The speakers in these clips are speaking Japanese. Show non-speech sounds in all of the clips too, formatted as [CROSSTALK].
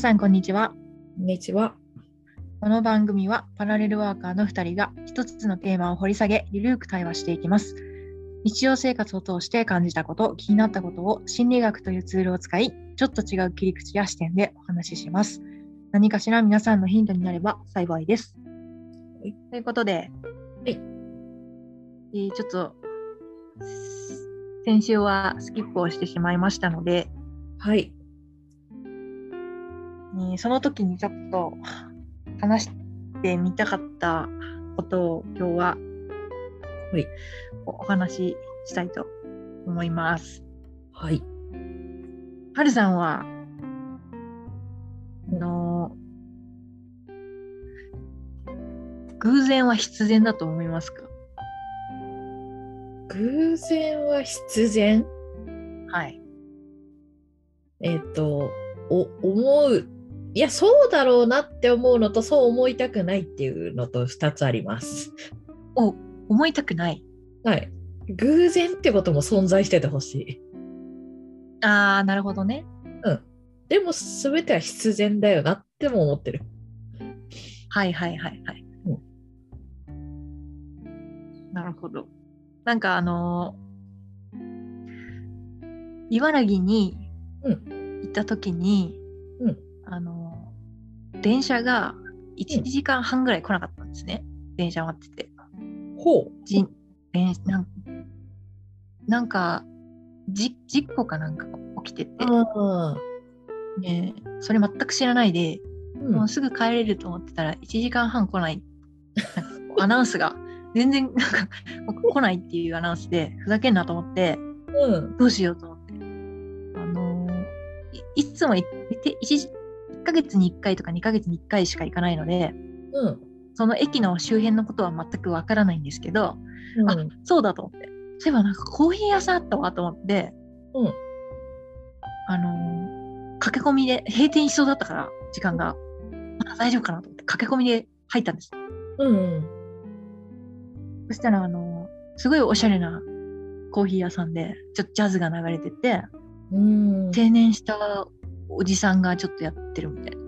皆さんこんにちは。こんにちは。この番組はパラレルワーカーの2人が一つのテーマを掘り下げ、ゆるく対話していきます。日常生活を通して感じたこと、気になったことを心理学というツールを使い、ちょっと違う切り口や視点でお話しします。何かしら皆さんのヒントになれば幸いです。はいということで、はいえーちょっと先週はスキップをしてしまいましたので、はい。えーその時にちょっと話してみたかったことを今日ははいおお話ししたいと思います。はい。はるさんは、あの偶然は必然だと思いますか？偶然は必然？はい。えっ、と、お、思う。いや、そうだろうなって思うのと、そう思いたくないっていうのと2つあります。お、思いたくない。はい。偶然ってことも存在しててほしい。あー、なるほどね。でも、全ては必然だよなっても思ってる。はいはいはいはい。なるほど。なんかあのー茨城にう行った時に、うんあのー電車が1時間半ぐらい来なかったんですね。電車待ってて。ほう。じ電なんなんかじ、事故かなんかが起きてて。ね、それ全く知らないで、うんもうすぐ帰れると思ってたら1時間半来ないアナウンスが全然なんか来ないっていうアナウンスでふざけんなと思ってうん。どうしようと思ってあのーいいつもいて 1, 1ヶ月に1回とか2ヶ月に1回しか行かないのでうん。その駅の周辺のことは全くわからないんですけどあうん。そうだと思ってそういえばなんかコーヒー屋さんあったわと思ってうん。あのー駆け込みで閉店しそうだったから時間がまだ大丈夫かなと思って駆け込みで入ったんですうん。そしたら、あの、すごいおしゃれなコーヒー屋さんで、ちょっとジャズが流れてて、うん。定年したおじさんがちょっとやってるみたいな。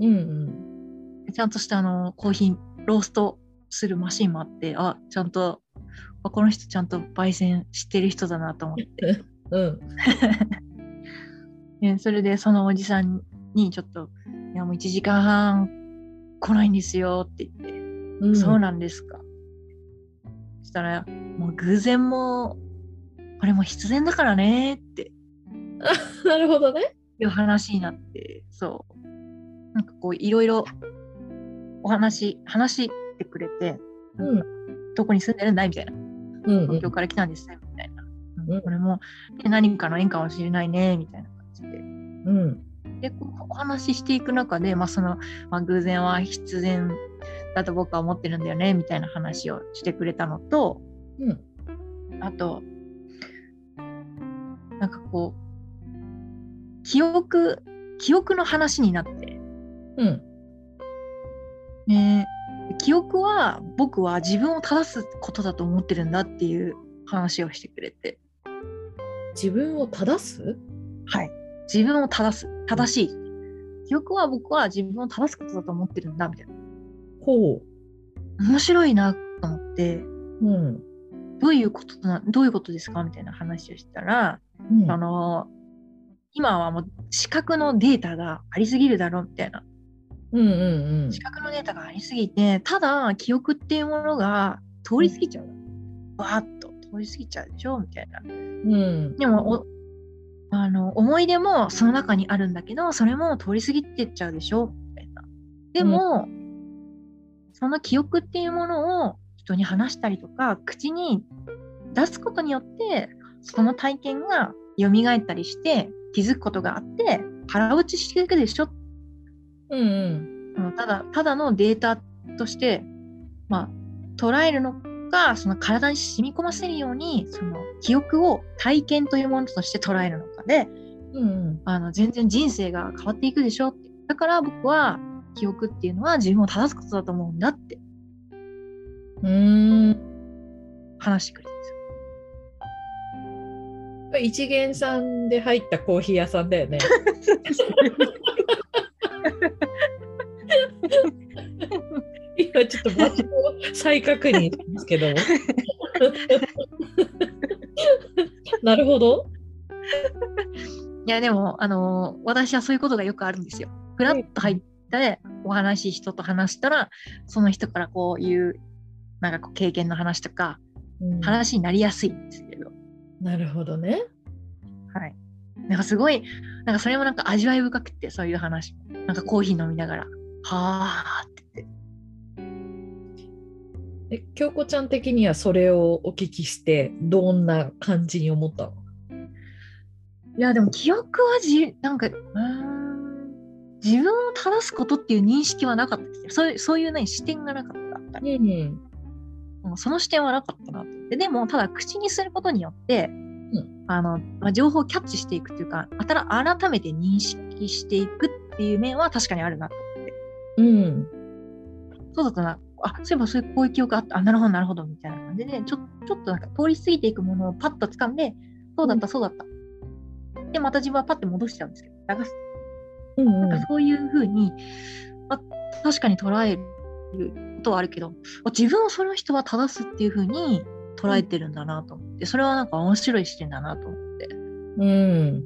うん。ちゃんとしたあの、コーヒー、ローストするマシンもあって、あ、ちゃんと、あこの人ちゃんと焙煎してる人だなと思って。うん。[LAUGHS] ね、それでそのおじさんにちょっと、いやもう1時間半来ないんですよって言って、うん。そうなんですか。そしたら、もう偶然も、これも必然だからねって [LAUGHS] なるほどね。いう話になって、そう。なんかこう、いろいろお話、話してくれて、うん。どこに住んでるんだいみたいな。うん。東京から来たんですねみたいな。うんうんこれも、ね何かの縁かもしれないね、みたいな感じで。うん。で、こうお話ししていく中で、まあ、その、まあ、偶然は必然だと僕は思ってるんだよね、みたいな話をしてくれたのと、うん。あと、なんかこう、記憶、記憶の話になって、うん。ね、記憶は僕は自分を正すことだと思ってるんだっていう話をしてくれて、自分を正す？はい。自分を正す。正しい。記憶は僕は自分を正すことだと思ってるんだ、みたいな。ほ面白いなと思って、う。うん。どういうことな、どういうことですか？みたいな話をしたら、うんあの、今はもう視覚のデータがありすぎるだろうみたいな。うんうん視覚のデータがありすぎて、ただ記憶っていうものが通り過ぎちゃう。わーっと通り過ぎちゃうでしょみたいな。うん。うん。でもおあの、思い出もその中にあるんだけど、それも通り過ぎてっちゃうでしょみたいな。でも、その記憶っていうものを人に話したりとか、口に出すことによって、その体験が蘇ったりして、気づくことがあって、腹落ちしていくでしょ？うんうん。ただ、ただのデータとして、まあ、捉えるのか、その体に染み込ませるように、その記憶を体験というものとして捉えるのかで、うんあの全然人生が変わっていくでしょ？って。だから僕は記憶っていうのは自分を正すことだと思うんだってうん。話してくれ。一元さんで入ったコーヒー屋さんだよね。[LAUGHS] 今ちょっと場所を再確認しますけど。なるほど。いやでもあの私はそういうことがよくあるんですよ。ふらっと入ってお話し人と話したらその人からこういうなんかこう経験の話とか、話になりやすいんですけど。なるほどね。はい。なんかすごい、なんかそれもなんか味わい深くて、そういう話。なんかコーヒー飲みながら、はあって言って。え京子ちゃん的にはそれをお聞きしてどんな感じに思ったの？いや、でも記憶はじ、なんか、うーん、自分を正すことっていう認識はなかったですよ。そういう、そういうね、視点がなかった。うんうんその視点はなかったなと思って。でも、ただ口にすることによって、あの、まあ、情報をキャッチしていくというか、あたら改めて認識していくっていう面は確かにあるなと思って。うんそうだったな。あ、そういえばそういうこういう記憶あった。あ、なるほど、なるほど、みたいな感じで、ちょちょっとなんか通り過ぎていくものをパッと掴んで、そうだった、そうだった。で、また自分はパッて戻しちゃうんですけど、流す。うんなんかそういうふうに、あ、確かに捉えることはあるけど、あ自分をその人は正すっていうふうに捉えてるんだなと思って、それはなんか面白い視点だなと思って、うん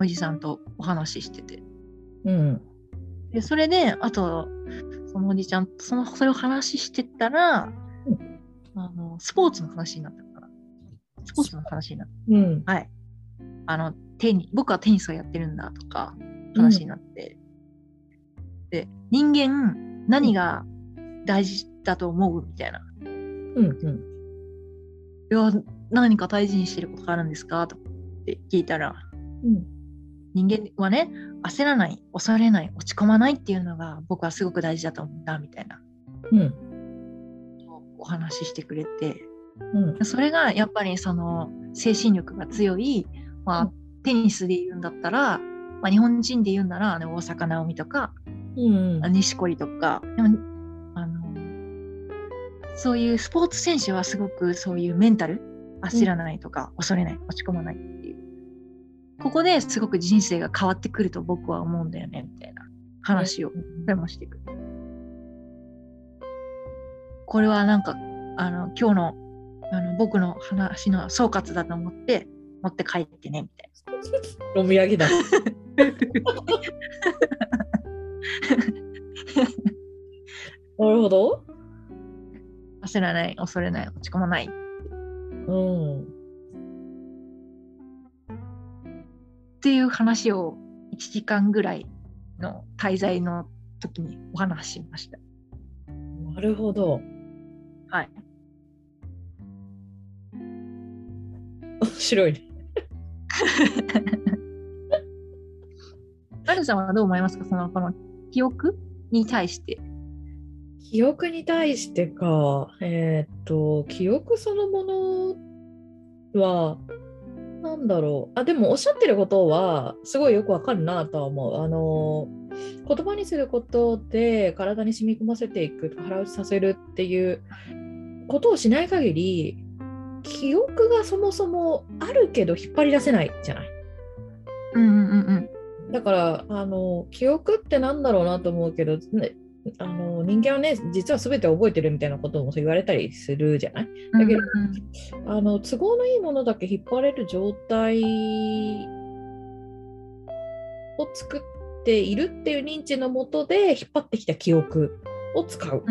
おじさんとお話ししてて。うんで、それで、あと、そのおじちゃんと、その、それを話してたら、うあの、スポーツの話になったのかな。スポーツの話になった。うんはい。あの、テニ僕はテニスをやってるんだとか、話になって。で、人間、何が大事だと思う？みたいな。うんうん。いや、何か大事にしてることがあるんですか？とって聞いたら、うん。人間はね、焦らない、恐れない、落ち込まないっていうのが僕はすごく大事だと思うんだ、みたいな。うん。お話ししてくれて、うん。それがやっぱりその精神力が強い、まあうん、テニスで言うんだったら、まあ、日本人で言うんなら、ね、大坂なおみとか、うん錦織とか、でもあのそういうスポーツ選手はすごくそういうメンタル、焦らないとか、恐れない、落ち込まないっていう。ここですごく人生が変わってくると僕は思うんだよね、みたいな話を、それもしてくる。これはなんか、あの、今日の、あの、僕の話の総括だと思って、持って帰ってね、みたいな。お土産だ。[LAUGHS] [LAUGHS] なるほど。焦らない、恐れない、落ち込まない。うん。っていう話を1時間ぐらいの滞在の時にお話ししました。なるほど。はい。面白いね。[LAUGHS] アルさんはどう思いますか？その、この記憶？に対して？記憶に対してか、えーっと、記憶そのものは、なんだろう。あ、でもおっしゃってることは、すごいよくわかるなとは思う。あの、言葉にすることで体に染み込ませていく、腹打ちさせるっていうことをしない限り、記憶がそもそもあるけど引っ張り出せないじゃない？うんうんうんうん。だからあの記憶ってなんだろうなと思うけど、ね、あの人間はね実は全て覚えてるみたいなことも言われたりするじゃない？だけどうんあの都合のいいものだけ引っ張れる状態を作っているっていう認知のもとで引っ張ってきた記憶を使う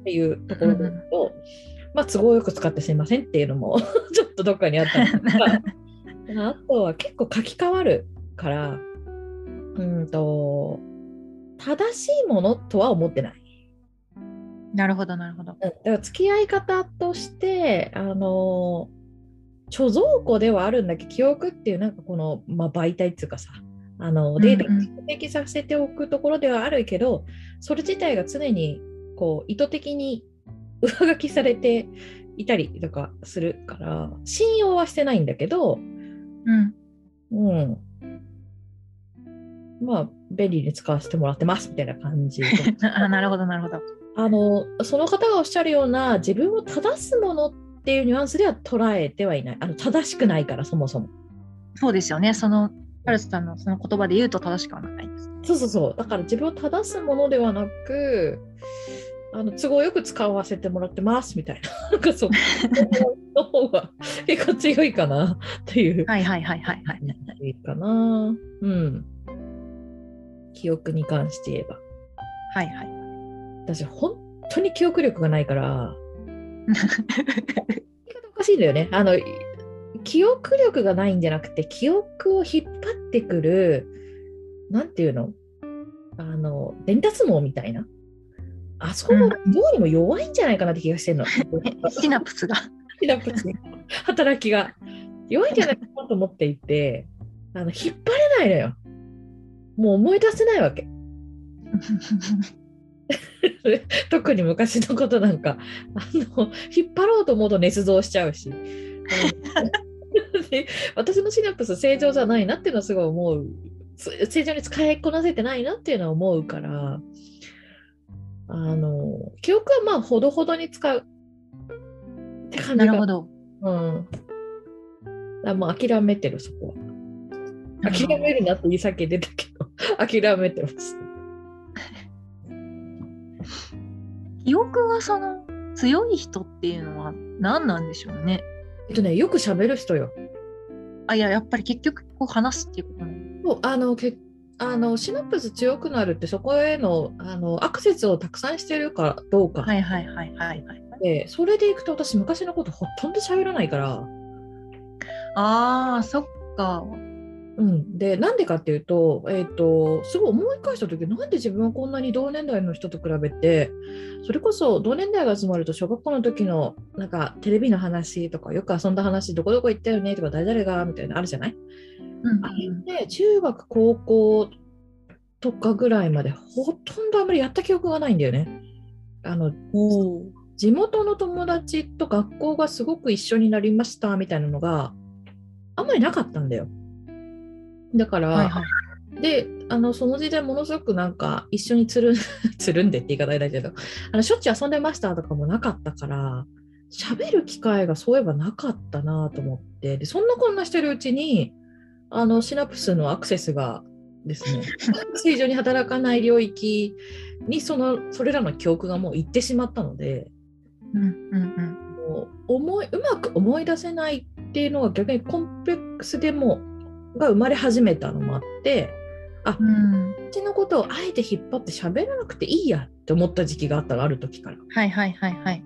っていうところだと、まあ都合よく使ってすいませんっていうのも [LAUGHS] ちょっとどっかにあったんですがあとは結構書き換わるからうんと正しいものとは思ってない。なるほどなるほど。うんだから付き合い方としてあの貯蔵庫ではあるんだけど記憶っていうなんかこの、まあ、媒体っていうかさあのデータを蓄積させておくところではあるけど、それ自体が常にこう意図的に上書きされていたりとかするから信用はしてないんだけど、うん。うん、まあ便利に使わせてもらってますみたいな感じ [LAUGHS] あなるほどなるほど。あのその方がおっしゃるような自分を正すものっていうニュアンスでは捉えてはいないあの正しくないからそもそもそうですよね。その、アルさんのその言葉で言うと正しくはないです。そうそうそうだから自分を正すものではなくあの都合よく使わせてもらってますみたいな、[LAUGHS] なんかその方が結構強いかなっていう。はいはいはいはいはい。いいかな。うん。記憶に関して言えば。はいはい。私、本当に記憶力がないから、[LAUGHS] おかしいんだよね。あの、記憶力がないんじゃなくて、記憶を引っ張ってくる、なんていうの？あの、伝達網みたいな。あそこもどうにも弱いんじゃないかなって気がしてるの。[LAUGHS] シナプスが。シナプスの働きが弱いんじゃないかなと思っていて、あの引っ張れないのよ。もう思い出せないわけ。[LAUGHS] 特に昔のことなんかあの引っ張ろうと思うと捏造しちゃうし。[LAUGHS] 私のシナプス正常じゃないなっていうのはすごい思う。つ正常に使いこなせてないなっていうのは思うから、あの記憶はまあほどほどに使うって感じがなるほど。うん。あもう諦めてる、そこは。諦めるなって言い先出たけど、諦めてます。[LAUGHS] 記憶がその強い人っていうのは何なんでしょうね。えっとね、よく喋る人よ。あ、いや、やっぱり結局こう話すっていうことなの。そうあのけあのシナプス強くなるってそこへのあのアクセスをたくさんしてるかどうか、はいはいはいはいはい。でそれでいくと私昔のことほとんど喋らないから、ああ、そっか。うん、でなんでかっていうと,、えー、とすごい思い返した時なんで自分はこんなに同年代の人と比べてそれこそ同年代が集まると小学校の時のなんかテレビの話とかよく遊んだ話どこどこ行ったよねとか誰々がみたいなのあるじゃない？うんあ中学高校とかぐらいまでほとんどあんまりやった記憶がないんだよね。あのお地元の友達と学校がすごく一緒になりましたみたいなのがあんまりなかったんだよ。だから、はいはい。であのその時代ものすごくなんか一緒につるん [LAUGHS] つるんでって言い方だけどあのしょっちゅう遊んでましたとかもなかったから喋る機会がそういえばなかったなと思ってでそんなこんなしてるうちにあのシナプスのアクセスがですね正常に働かない領域にそのそれらの記憶がもう行ってしまったのでうんうんもう思いうまく思い出せないっていうのが逆にコンプレックスでもが生まれ始めたのもあってあうん。うん。うちのことをあえて引っ張って喋らなくていいやって思った時期があったのある時から。っはいはいはいはい。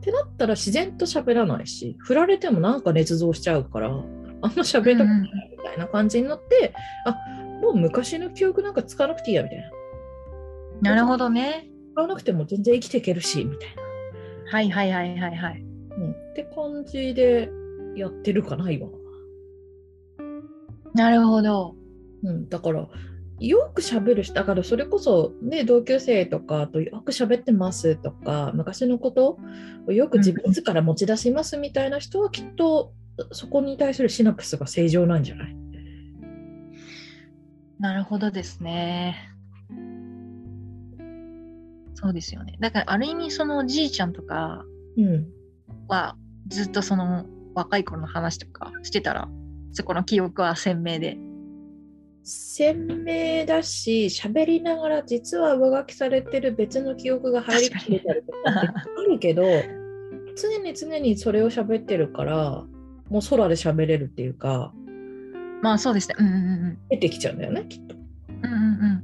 てなったら自然と喋らないし振られてもなんか捏造しちゃうからあんま喋りたくないみたいな感じになって、あもう昔の記憶なんか使わなくていいやみたいな。なるほどね。使わなくても全然生きていけるしみたいはいはいはいはいはい。な。うん、って感じでやってるかな今は。なるほど。うん、だからよく喋る人だからそれこそ、ね、同級生とかとよく喋ってますとか昔のことをよく自分自ら持ち出しますみたいな人はきっとそこに対するシナプスが正常なんじゃない？なるほどですね。そうですよね。だからある意味そのじいちゃんとかうんはずっとその若い頃の話とかしてたらそこの記憶は鮮明で。鮮明だし喋りながら実は上書きされてる別の記憶が入り込んでたりとかってあるけど常に常にそれを喋ってるからもう空で喋れるっていうかまあそうですね。うんうんうん出てきちゃうんだよねきっと。うん。うんう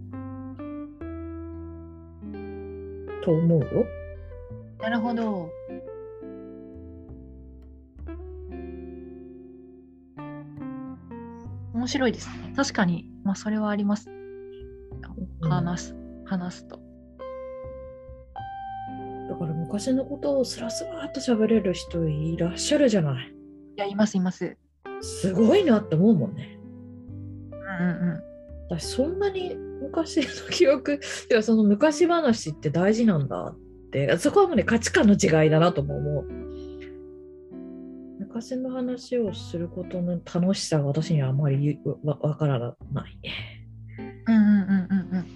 んと思うよ。うん。なるほど。面白いですね。確かに、まあそれはあります。話す、話すと。だから昔のことをスラスラっと喋れる人いらっしゃるじゃない。いや、いますいます。すごいなって思うもんね。うんうんうん。私そんなに昔の記憶、[LAUGHS] てかその昔話って大事なんだって、そこはもうね価値観の違いだなとも思う。昔の話をすることの楽しさが私にはあまりわわからない。うんうんうんうんうん。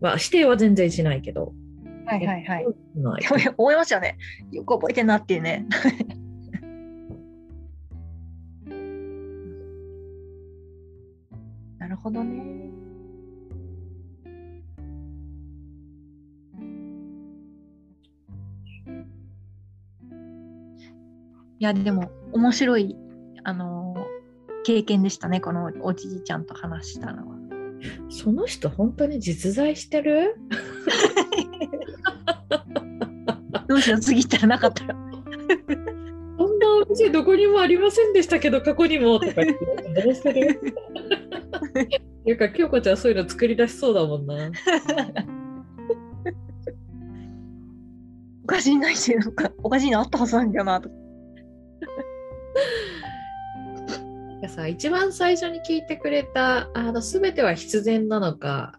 まあ否定は全然しないけど。はいはいはい。思いましたよね。よく覚えてんなっていうね。[LAUGHS] なるほどね。やでも面白いあの経験でしたねこのおじいちゃんと話したのは。その人本当に実在してる？どうしよう次行ったらなかったら。そんなお店どこにもありませんでしたけど過去にもとか言ってどうする？なんか京子ちゃんそういうの作り出しそうだもんな。おかしいなしてなんかおかしいなあったはずなんだよなとか。かさ一番最初に聞いてくれたあの全ては必然なのか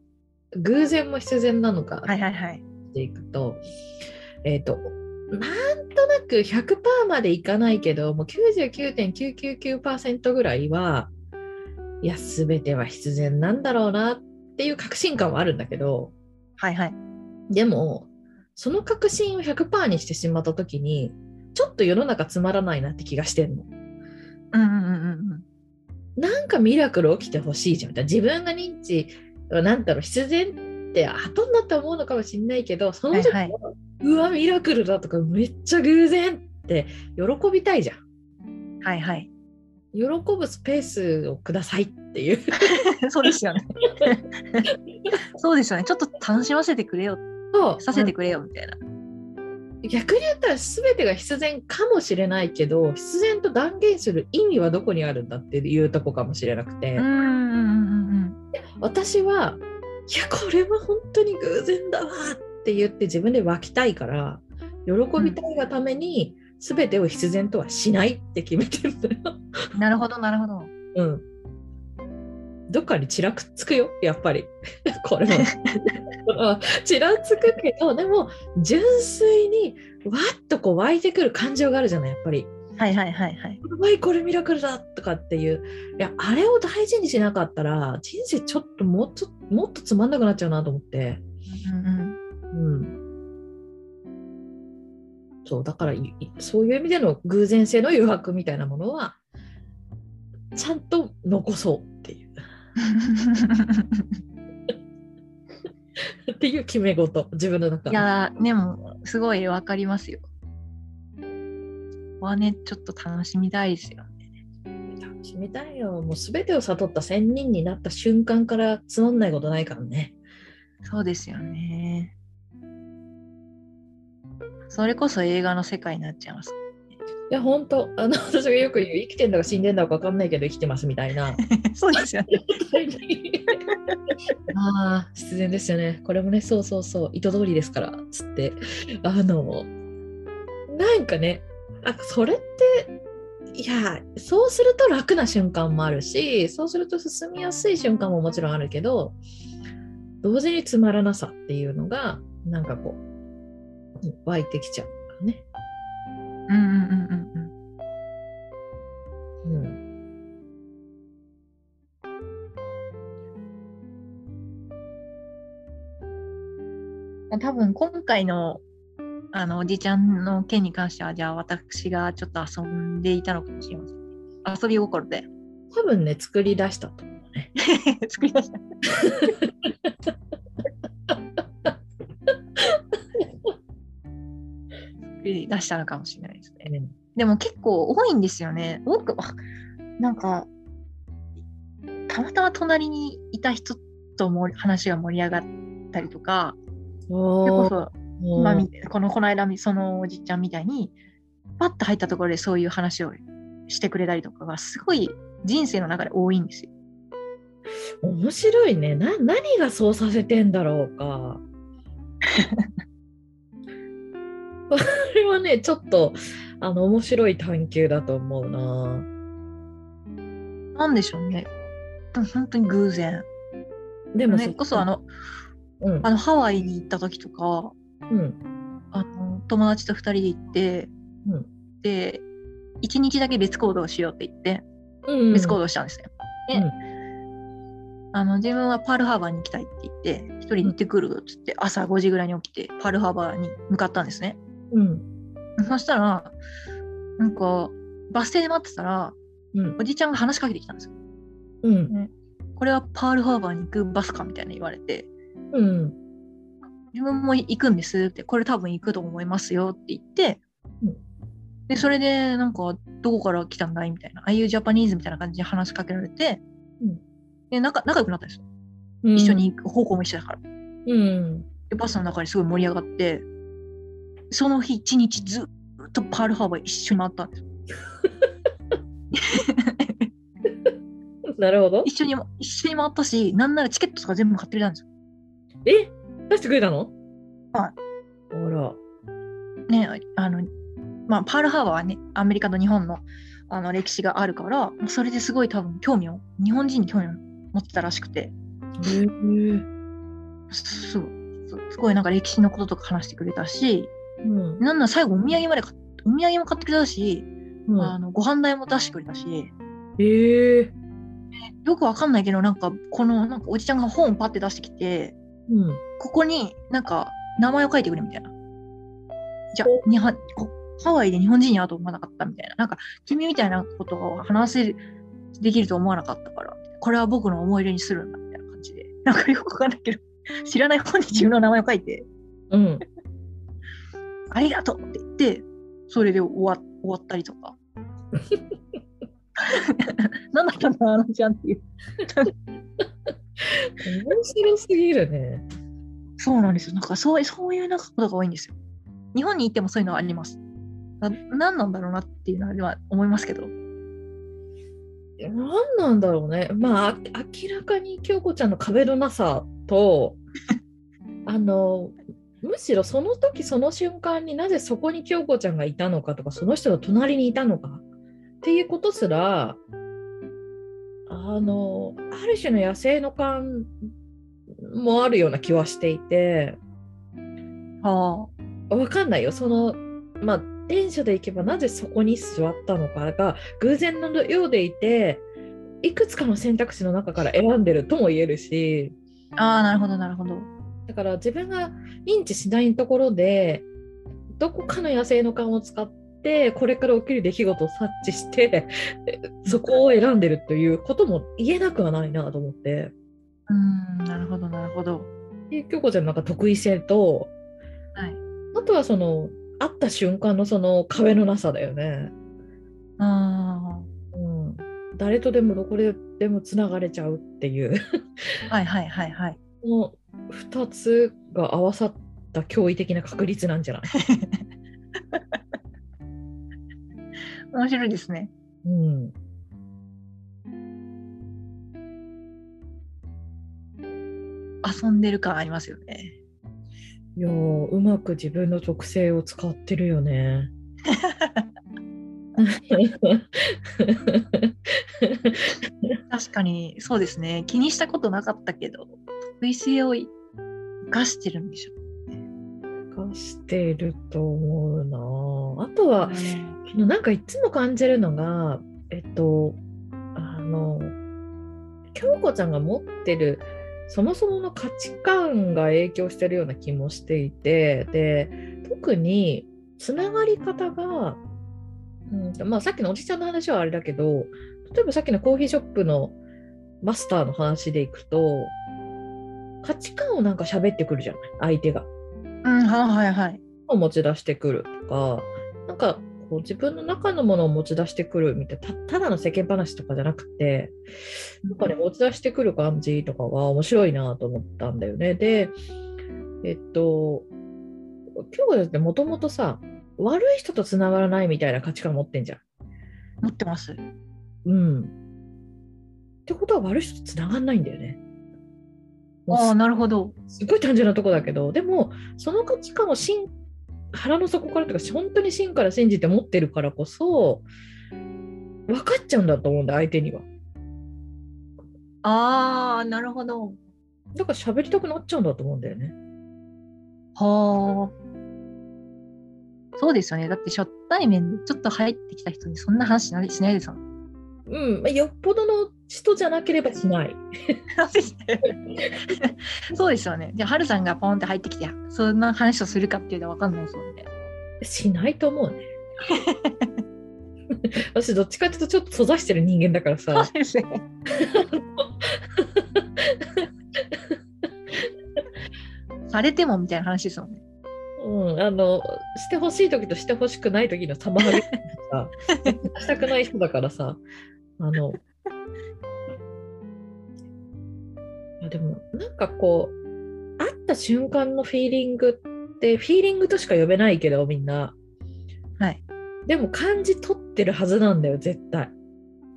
偶然も必然なのかはいはいはい。っていくと、えっ、となんとなく100%までいかないけどもう99.999%ぐらいはいや全ては必然なんだろうなっていう確信感はあるんだけどはいはい。でもその確信を100%にしてしまった時にちょっと世の中つまらないなって気がしてんの。うんうんうんうんなんかミラクル起きてほしいじゃん。自分が認知、なんだろう、必然って後になって思うのかもしれないけど、その時は、はいはうわ、ミラクルだとか、めっちゃ偶然って喜びたいじゃん。うん。はいはい。喜ぶスペースをくださいっていう。[LAUGHS] そうですよね。[LAUGHS] そうですよね。ちょっと楽しませてくれよ、そうさせてくれよみたいな。逆に言ったら全てが必然かもしれないけど必然と断言する意味はどこにあるんだっていうとこかもしれなくて、うんうんうんうん私はいやこれは本当に偶然だわって言って自分で湧きたいから喜びたいがために全てを必然とはしないって決めてるんだよ。うん。なるほどなるほど。うん。どっかにちらつくよやっぱり [LAUGHS] これは。ちらつくけどでも純粋にわっとこう湧いてくる感情があるじゃないやっぱり。はいはいはいはい。うまいこれミラクルだとかっていういやあれを大事にしなかったら人生ちょっともっともっとつまんなくなっちゃうなと思って。うんうん。うん。そうだからそういう意味での偶然性の誘惑みたいなものはちゃんと残そうっていうっていう決め事自分の中いやーでもすごいわかりますよ。はねちょっと楽しみたいですよね。楽しみたいよもう全てを悟った仙人になった瞬間からつまんないことないからねそうですよね。それこそ映画の世界になっちゃいます。いや本当あの [LAUGHS] 私がよく言う生きてんだか死んでんだか分かんないけど生きてますみたいな [LAUGHS] そうですよね。[LAUGHS] ああ、必然ですよね。これもね、そうそうそう、意図通りですから、つって。あの、なんかね、あそれって、いや、そうすると楽な瞬間もあるし、そうすると進みやすい瞬間ももちろんあるけど、同時につまらなさっていうのが、なんかこう、うん湧いてきちゃうからね。うんうんうんうんうん。うん。多分今回のあのおじちゃんの件に関してはじゃあ私がちょっと遊んでいたのかもしれません。遊び心で多分ね、作り出したと思うね。[LAUGHS] 作り出した。[LAUGHS] り出したのかもしれないですね。でも結構多いんですよね。多く、あなんか、たまたま隣にいた人とも話が盛り上がったりとか、それこおそ今みこのこの間みそのおじちゃんみたいにパッと入ったところでそういう話をしてくれたりとかがすごい人生の中で多いんですよ。面白いねな何がそうさせてんだろうか [LAUGHS] これはねちょっとあの面白い探求だと思うななんでしょうね。でも本当に偶然。でもね、こそあのうんあのハワイに行った時とかうんあの友達と2人で行って、うんで1日だけ別行動しようって言ってうん別行動したんですよ。でうんあの自分はパールハーバーに行きたいって言って一人で行ってくるっつって朝5時ぐらいに起きてパールハーバーに向かったんですね。うんそしたらなんかバス停で待ってたらうんおじちゃんが話しかけてきたんですよ。うんこれはパールハーバーに行くバスかみたいな言われてうん自分も行くんですってこれ多分行くと思いますよって言って、うんで、それで、なんか、どこから来たんだいみたいな、ああいうジャパニーズみたいな感じで話しかけられて、うんで仲仲良くなったんですよ。うん一緒に行く方向も一緒だから。うん。で、バスの中ですごい盛り上がって、その日一日ずっとパールハーバー一緒に回ったんですよ。なるほど。一緒に、一緒に回ったし、なんならチケットとか全部買ってくれたんですよ。え？出してくれたの？はい。あら。ね、あの、まあ、パールハーバーはね、アメリカと日本のあの歴史があるから、まあそれですごい多分興味を、日本人に興味を持ってたらしくて、へえ。すすごいすごいなんか歴史のこととか話してくれたし、うん。なんなら最後お土産までお土産も買ってくれたし、うんあのご飯代も出してくれたし、ええ。よくわかんないけど、なんかこのなんかおじちゃんが本をパッて出してきて、うん。ここになんか名前を書いてくれみたいな。じゃおあ、にはこハワイで日本人に会うと思わなかったみたいな。なんか君みたいなことを話せる、できると思わなかったから、これは僕の思い出にするんだみたいな感じで。なんかよくわかんないけど、知らない本に自分の名前を書いて、うん。ありがとうって言って、それで終わ終わったりとか。[LAUGHS] 何だったんだ、あのちゃんっていう。面白すぎるね。そうなんですよ。なんかそうそういうなんかことが多いんですよ。日本に行ってもそういうのはあります。な何なんだろうなっていうのは思いますけど。何なんだろうね。まあ、あ明らかに京子ちゃんの壁のなさと、あの、むしろその時その瞬間になぜそこに京子ちゃんがいたのかとか、その人の隣にいたのかっていうことすら、あの、ある種の野生の感もあるような気はしていて、はわかんないよ。その、まあ、電車で行けばなぜそこに座ったのかが偶然のようでいて、いくつかの選択肢の中から選んでるとも言えるし、あ。ああ、なるほど、なるほど。だから自分が認知しないところで、どこかの野生の感を使って、これから起きる出来事を察知して、そこを選んでるということも言えなくはないなと思って。うーん、なるほど、なるほど。で京子ちゃんのなんか得意性と、はい。あとはその、会った瞬間のその壁のなさだよね。あうん、誰とでもどこででもつながれちゃうっていうあ。はいはいはいはい。こ [LAUGHS] の2つが合わさった驚異的な確率なんじゃない、[LAUGHS] 面白いですね。うん、遊んでる感ありますよね。いやーうまく自分の特性を使ってるよね。[LAUGHS] 確かに、そうですね。気にしたことなかったけど、得意性を生かしてるんでしょ？化してると思うな。あとはう、ね。なんかいつも感じるのが、えっと、あの、京子ちゃんが持ってる、そもそもの価値観が影響してるような気もしていて、で、特につながり方が、うんまあ、さっきのおじちゃんの話はあれだけど、例えばさっきのコーヒーショップのマスターの話でいくと、価値観をなんか喋ってくるじゃない、相手が。うん、はいはいはい。を持ち出してくるとか、なんかこう自分の中のものを持ち出してくるみたいな、たただの世間話とかじゃなくて、なんかね、持ち出してくる感じとかが面白いなと思ったんだよね。で、えっと、今日だってもともとさ、悪い人とつながらないみたいな価値観持ってんじゃん。持ってます。うん。ってことは悪い人とつながんないんだよね。ああ、なるほど。すごい単純なとこだけど、でも、その価値観を心腹の底からとか、本当に芯から信じて持ってるからこそ、分かっちゃうんだと思うんだ、相手には。ああ、なるほど。だから喋りたくなっちゃうんだと思うんだよね。はあ。そうですよね。だって初対面でちょっと入ってきた人にそんな話しないしないですもん。うん、まあよっぽどの人じゃなければしない。[LAUGHS] そうですよね。じゃあ、はるさんがポンって入ってきて、そんな話をするかっていうのは分かんないですもんね。しないと思うね。[LAUGHS] 私、どっちかっていうと、ちょっと閉ざしてる人間だからさ。そうですね。[LAUGHS] されてもみたいな話ですもんね。うん、うん、あのしてほしい時としてほしくない時の玉はげさしたくない人だからさあのやでもなんかこう会った瞬間のフィーリングってフィーリングとしか呼べないけどみんなはい。でも感じ取ってるはずなんだよ絶対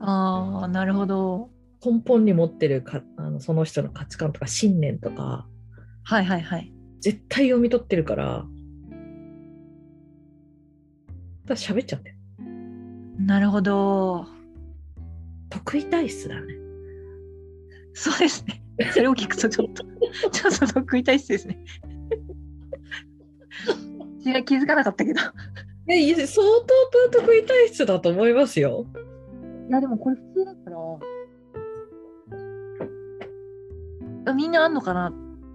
ああ、なるほど。根本に持ってるかあのその人の価値観とか信念とかはいはいはい。絶対読み取ってるからだ喋っちゃうんだよなるほど。得意体質だねそうですね。それを聞くとちょっと、[LAUGHS] ちょっと得意体質ですね。[LAUGHS] 違う気づかなかったけど。いいやいや相当得意体質だと思いますよや、でもこれ普通だから、あみんなあんのかなっ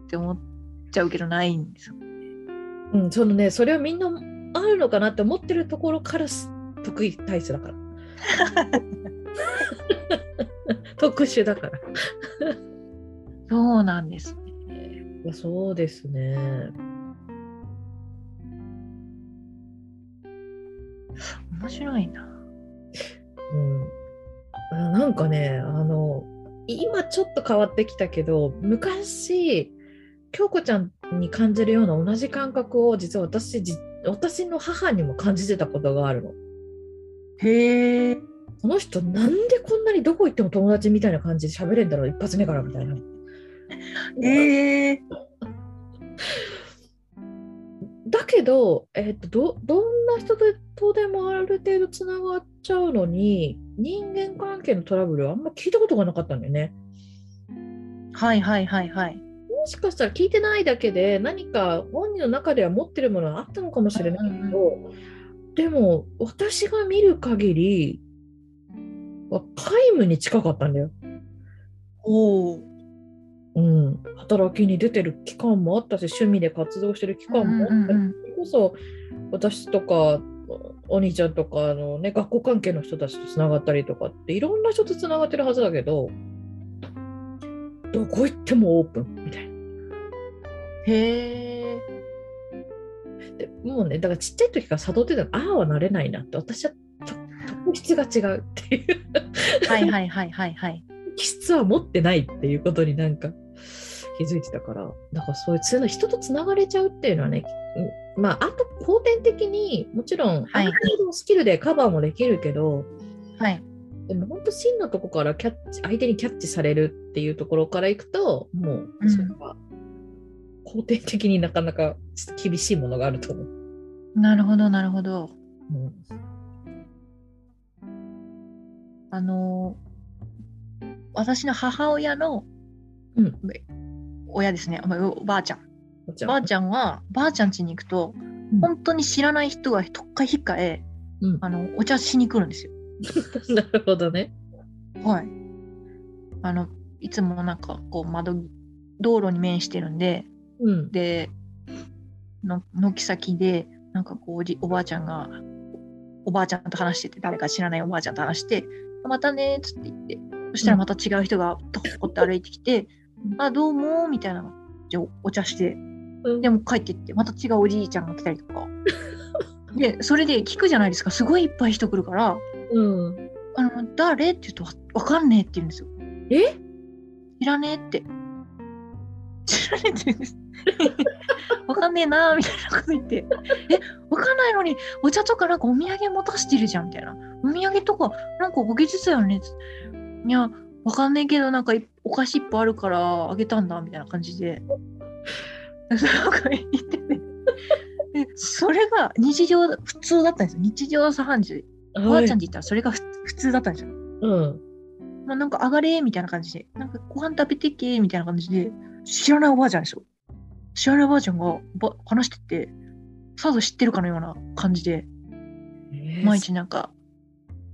て思っちゃうけどないんですよ。うん、そのね、それはみんなあるのかなって思ってるところからす得意体質だから。[LAUGHS] 特殊だから。そうなんですね。いやそうですね。面白いな。うん、あなんかね、あの、今ちょっと変わってきたけど、昔、京子ちゃんに感じるような同じ感覚を実は私じ私の母にも感じてたことがあるの。へえ。この人なんでこんなにどこ行っても友達みたいな感じで喋れんだろう一発目からみたいな。へ [LAUGHS] え。だけど、えっとどどんな人とでもある程度つながっちゃうのに人間関係のトラブルはあんま聞いたことがなかったんだよね。はいはいはいはい。もしかしたら聞いてないだけで何か本人の中では持ってるものがあったのかもしれないけど、でも私が見る限りは皆無に近かったんだよ。おお。うん、働きに出てる期間もあったし趣味で活動してる期間もあったし、うんうんうんそれこそ私とかお兄ちゃんとかの、ね、学校関係の人たちとつながったりとかっていろんな人とつながってるはずだけどどこ行ってもオープンみたいな。へえ。でもうねだからちっちゃい時から悟ってたのああはなれないなって私はと特質が違うっていうはいはいはいはいはい。[LAUGHS] 気質は持ってないっていうことになんか気づいてたからだからそういうつな人とつながれちゃうっていうのはねうんまああと後天的にもちろんあはいる程度のスキルでカバーもできるけど、はい。でも本当真のとこからキャッチ相手にキャッチされるっていうところからいくともううんそれは後天的になかなか厳しいものがあると思う。なるほどなるほど。うんあのー私の母親の、うん親ですね、おおばあちゃん。ばあちゃんは、ばあちゃん家に行くと、うん本当に知らない人がとっかひっかえ、うんあのお茶しに来るんですよ。[LAUGHS] なるほどね。はい。あの、いつもなんかこう窓、道路に面してるんで、うん。で、の軒先で、なんかこうおじ、おばあちゃんが、おばあちゃんと話してて、誰か知らないおばあちゃんと話して、またねーっつって言って、そしたらまた違う人がトコトコって歩いてきて、あ、どうもーみたいな、じゃあお茶して、うんでも帰ってって、また違うおじいちゃんが来たりとか。で、それで聞くじゃないですか、すごいいっぱい人来るから、うん。あの、誰？って言うとわ、わかんねえって言うんですよ。え知らねえって。知らねえって言うんです。わかんねえなーみたいなこと言って。え、わかんないのに、お茶とかなんかお土産持たしてるじゃんみたいな。お土産とか、なんかお技術だよねついや、わかんねえけど、なんかいお菓子いっぱいあるからあげたんだみたいな感じで。それが日常、普通だったんですよ。日常茶飯事。おばあちゃんって言ったらそれがふ普通だったんですよ。うん。まあ、なんか上がれみたいな感じで、なんかご飯食べてけみたいな感じで、知らないおばあちゃんですよ。知らないおばあちゃんがば話してて、さぞ知ってるかのような感じで、えー毎日なんか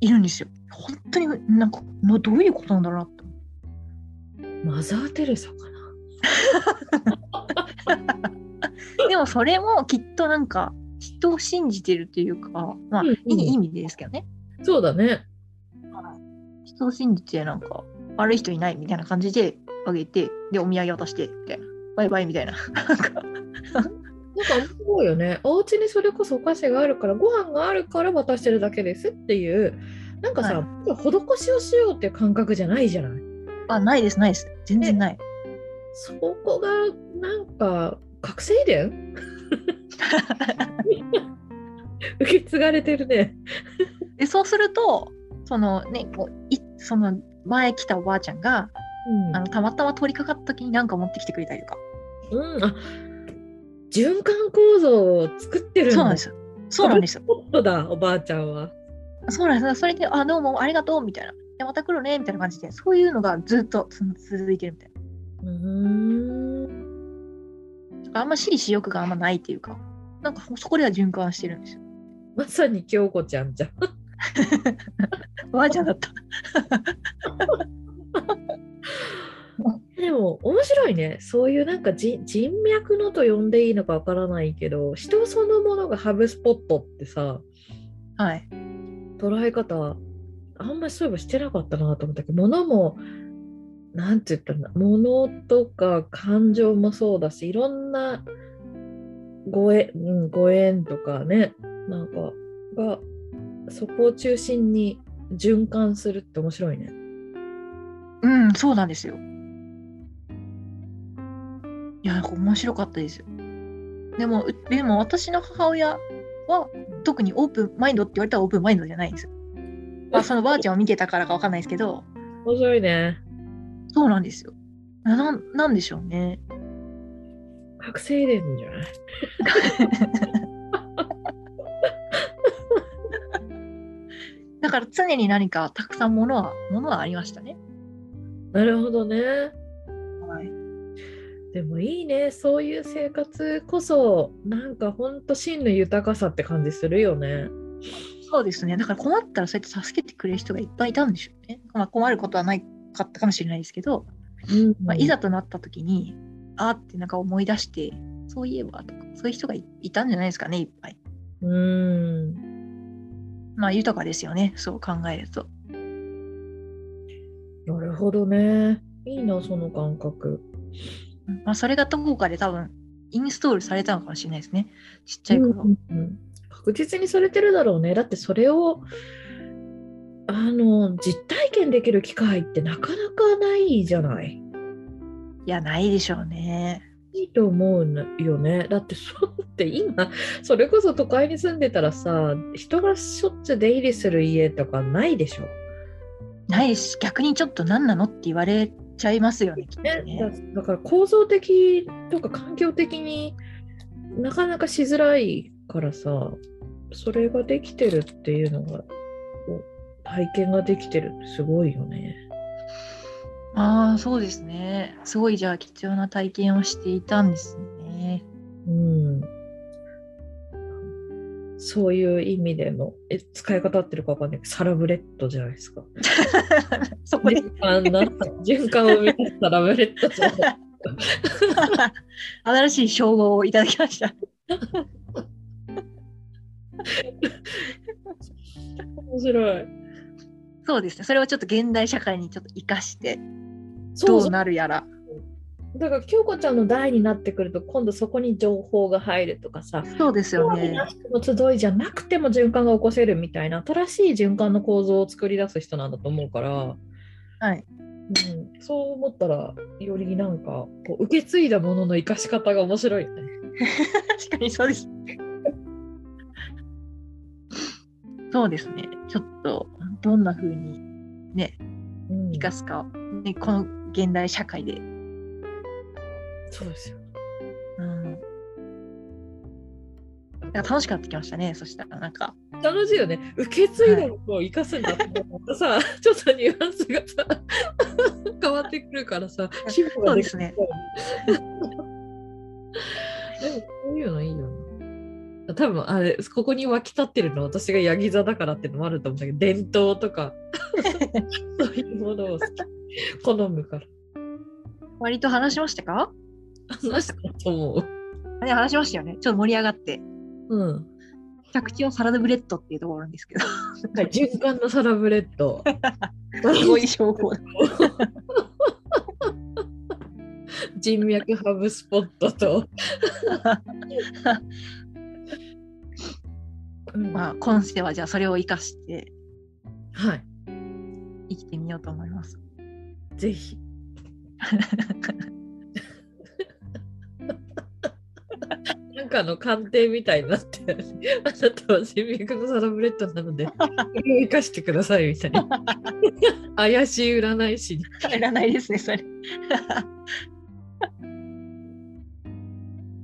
いるんですよ。本当になんかのどういうことなんだろうな。マザー・テレサか [LAUGHS] でもそれもきっとなんか人を信じてるっていうか、まあ、うんうんいい意味ですけどね。な。そうだね。人を信じてなんか悪い人いないみたいな感じであげて、で、お土産渡して、みたいな。バイバイみたいな。[LAUGHS] なんかな面白いよね。お家にそれこそお菓子があるから、ご飯があるから渡してるだけですっていう、なんかさ、は施しをしようっていう感覚じゃないじゃない。あ、ないです、ないです。全然ない。そこがなんか覚醒遺伝 [LAUGHS] 受け継がれてるね。で、そうすると、そのね、こういその前来たおばあちゃんが、うんあのたまたま通りかかった時に何か持ってきてくれたりとか。うん、あ循環構造を作ってる。そうなんですよ。そうなんですよ。ホットだ、おばあちゃんは。そうなんです。それで、あ、どうもありがとうみたいな。で、また来るねみたいな感じで、そういうのがずっとつ続いてるみたいな。うーん。あんま私利私欲があんまないっていうか、なんかそこでは循環してるんですよ。まさに京子ちゃんじゃん。[LAUGHS] おばあちゃんだった。[LAUGHS] でも面白いね。そういうなんか人人脈のと呼んでいいのかわからないけど、人そのものがハブスポットってさ、はい。捉え方、あんまりそういえばしてなかったなと思ったけど、物も、なんて言ったんだ、物とか感情もそうだし、いろんなご縁、うん、ご縁とかね、なんか、が、そこを中心に循環するって面白いね。うん、そうなんですよ。いや、なんか面白かったですよ。でも、でも私の母親は特にオープンマインドって言われたらオープンマインドじゃないんですよ。まあ、そのばあちゃんを見てたからかわかんないですけど、面白いね。そうなんですよ。ななんでしょうね。覚醒遺伝じゃない？[LAUGHS] だから常に何かたくさんものは、ものはありましたね。なるほどね。はい。でもいいね。そういう生活こそ、なんかほんと真の豊かさって感じするよね。そうですね。だから困ったらそうやって助けてくれる人がいっぱいいたんでしょうね。まあ、困ることはないかったかもしれないですけど、うんまあ、いざとなった時に、あーってなんか思い出して、そういえばとか、そういう人がいいたんじゃないですかね、いっぱい。うん。まあ豊かですよね、そう考えると。なるほどね。いいな、その感覚。うんまあそれがどこかで多分インストールされたのかもしれないですね。ちっちゃい頃。うんうん確実にされてるだろうね。だってそれをあの実体験できる機会ってなかなかないじゃない。いや、ないでしょうね。いいと思うよね。だってそうって今それこそ都会に住んでたらさ人がしょっちゅう出入りする家とかないでしょ。ないし、逆にちょっと何なのって言われちゃいますよね、ね、だから構造的とか環境的になかなかしづらいからさそれができてるっていうのが体験ができてるってすごいよね。ああ、そうですね。すごい、じゃあ貴重な体験をしていたんですね。うんそういう意味でのえ使い方合ってるかわかんないけどサラブレッドじゃないですか。[LAUGHS] そこで循環な [LAUGHS] 循環を生み出すサラブレッドじゃない [LAUGHS] 新しい称号をいただきました。[LAUGHS] 面白い。そうですね。それをちょっと現代社会にちょっと生かして、どうなるやら。だから京子ちゃんの代になってくると今度そこに情報が入るとかさそうですよね。の集いじゃなくても循環が起こせるみたいな新しい循環の構造を作り出す人なんだと思うから、はい。うん、そう思ったらよりなんかこう受け継いだものの生かし方が面白いよね。[LAUGHS] 確かにそうです。そうですね。ちょっと、どんな風にね、うん生かすか、ね、この現代社会で。そうですよ。うん。なんか楽しくなってきましたね。そしたら、なんか。楽しいよね。受け継いだものを生かすんだって思うとさ、ちょっとニュアンスがさ [LAUGHS] 変わってくるからさ、そうですね [LAUGHS] でもそういうのいいよな。多分あれここに湧き立ってるのは私がヤギ座だからっていうのもあると思うんだけど伝統とかそういうものを好むから割と話しましたか？話したと思う。あれ話しましたよね。ちょっと盛り上がって。うん、着地はサラダブレッドっていうところなんですけど。循環のサラブレッド。すごい称号。[LAUGHS] 人脈ハブスポットと、う [LAUGHS] んまあ、今世はじゃあそれを生かしてはい。生きてみようと思います。ぜひ。[LAUGHS] なんかの鑑定みたいになってるあなたは人脈のサラブレッドなので生かしてくださいみたいな。[LAUGHS] 怪しい占い師に。いらないですね、それ。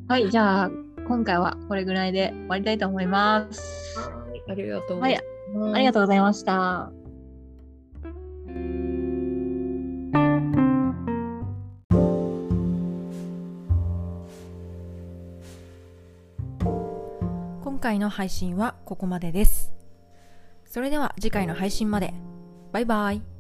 はい、じゃあ、今回はこれぐらいで終わりたいと思います。ありがとうございます、ありがとうございました。今回の配信はここまでです。それでは次回の配信まで。バイバイ。